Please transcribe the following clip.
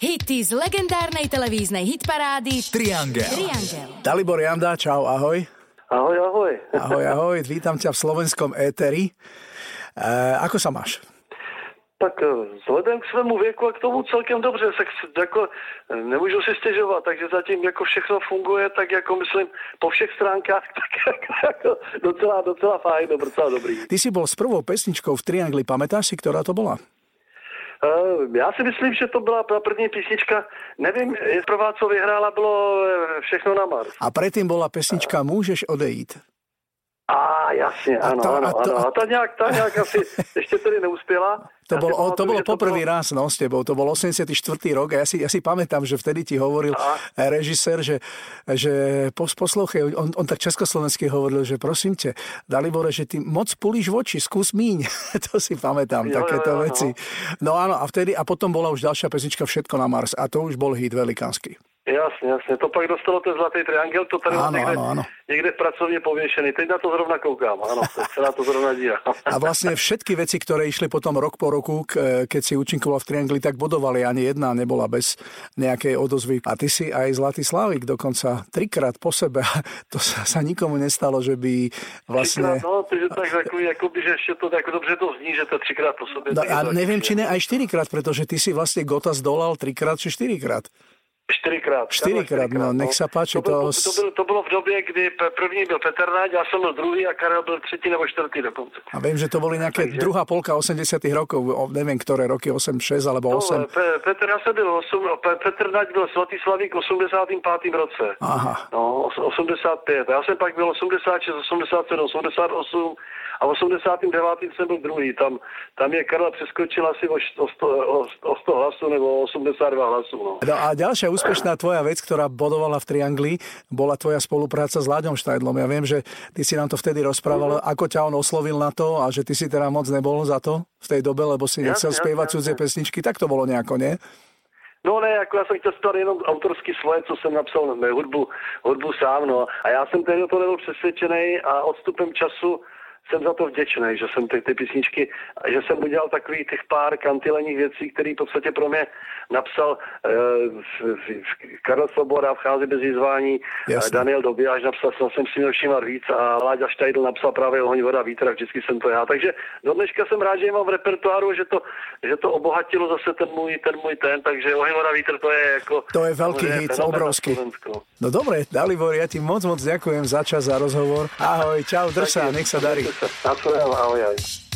Hity z legendárnej televíznej hitparády Triangel. Triangel. Dalibor Janda, čau, ahoj. Ahoj, ahoj. Ahoj, ahoj, vítam ťa v slovenskom éteri. E, ako sa máš? Tak eh, vzhledem k svému věku a k tomu celkem dobře, tak jako eh, nemůžu si stěžovat, takže zatím jako všechno funguje, tak jako myslím po všech stránkách, tak jako, jako docela, docela fajn, docela dobrý. Ty si bol s prvou pesničkou v Triangli, pamätáš si, ktorá to bola? Uh, já si myslím, že to byla první písnička, nevím, je prvá, co vyhrála, bylo eh, Všechno na Mars. A predtým bola pesnička Môžeš odejít. A jasně, A ano, to- a to- ta nějak, ta nějak asi ještě tedy neuspěla. To, bol, o, to bolo poprvý bylo- raz no, s tebou, to bol 84. rok a ja si, ja si pamätám, že vtedy ti hovoril A? režisér, že, že pos, poslouchej, on, on tak československy hovoril, že prosím ťa, Dalibore, že ty moc pulíš v oči, skús míň. to si pamätám, Jo, takéto jo, jo, no. veci. No áno, a vtedy, a potom bola už ďalšia pesnička Všetko na Mars a to už bol hit velikánsky. Jasně, jasně. To pak dostalo ten zlatý triangel, to tady někde, ano, ano. někde v pracovně pověšený. Teď na to zrovna koukám, teď se na to zrovna dívám. A vlastne všetky veci, ktoré išli potom rok po roku, keď si účinkoval v Triangli, tak bodovali. Ani jedna nebola bez nejakej odozvy. A ty si aj Zlatý Slavik dokonca trikrát po sebe. To sa, sa nikomu nestalo, že by vlastne... Třikrát, no, takže tak jakoby, že ještě to tak dobře to zní, že to je třikrát po sobě. No, a neviem, či ne aj štyrikrát, pretože ty si vlastne Gota zdolal trikrát či štyrikrát. Čtyřikrát. Čtyřikrát, no, nech sa páči, To, bylo, to bylo, to bylo v době, kdy první byl Petr Naď, já jsem byl druhý a Karel byl třetí nebo čtvrtý dokonce. A viem, že to boli nejaké Takže- druhá polka 80 rokov, o, neviem, ktoré roky, 8, 6 alebo No, 8. Pe- Petr, já jsem byl, osm, Pe- Petr Naď byl svatý slavík v 85. roce. Aha. No, os- 85. A já jsem pak byl 86, 87, 88 a v 89. jsem byl druhý. Tam, tam je Karla přeskočil asi o, o, 100, o, o 100 hlasů nebo 82 hlasů. No. No a ďalšia úspešná tvoja vec, ktorá bodovala v Triangli, bola tvoja spolupráca s Láďom Štajdlom. Ja viem, že ty si nám to vtedy rozprával, Mhm. ako ťa on oslovil na to a že ty si teda moc nebol za to v tej dobe, lebo si nechcel spievať cudzie pesničky. Tak to bolo nejako, nie? No ne, jako já jsem chtěl zpívat jenom autorsky svoje, co jsem napsal na hudbu, hudbu sám, no. A já jsem tehdy to nebyl přesvědčený a odstupem času jsem za to vděčný, že jsem ty, ty písničky, že jsem udělal takových těch pár kantileních věcí, které v podstatě pro mě napsal uh, Karel Svoboda, vchází bez výzvání, Jasně. eh, Daniel Dobijáš napsal, snad jsem si měl všímat víc a Láďa Štajdl napsal právě Oheň, voda, vítr a vždycky jsem to já. Takže do dneška jsem rád, že je mám v repertoáru, že to, že to obohatilo zase ten můj, ten můj ten, takže Oheň, voda, vítr to je jako... To je samozřejmě hit, obrovský. No dobre, Dalibor, ja ti moc, moc ďakujem za čas, za rozhovor. Ahoj, čau, drž sa, nech sa darí. Ahoj, ahoj.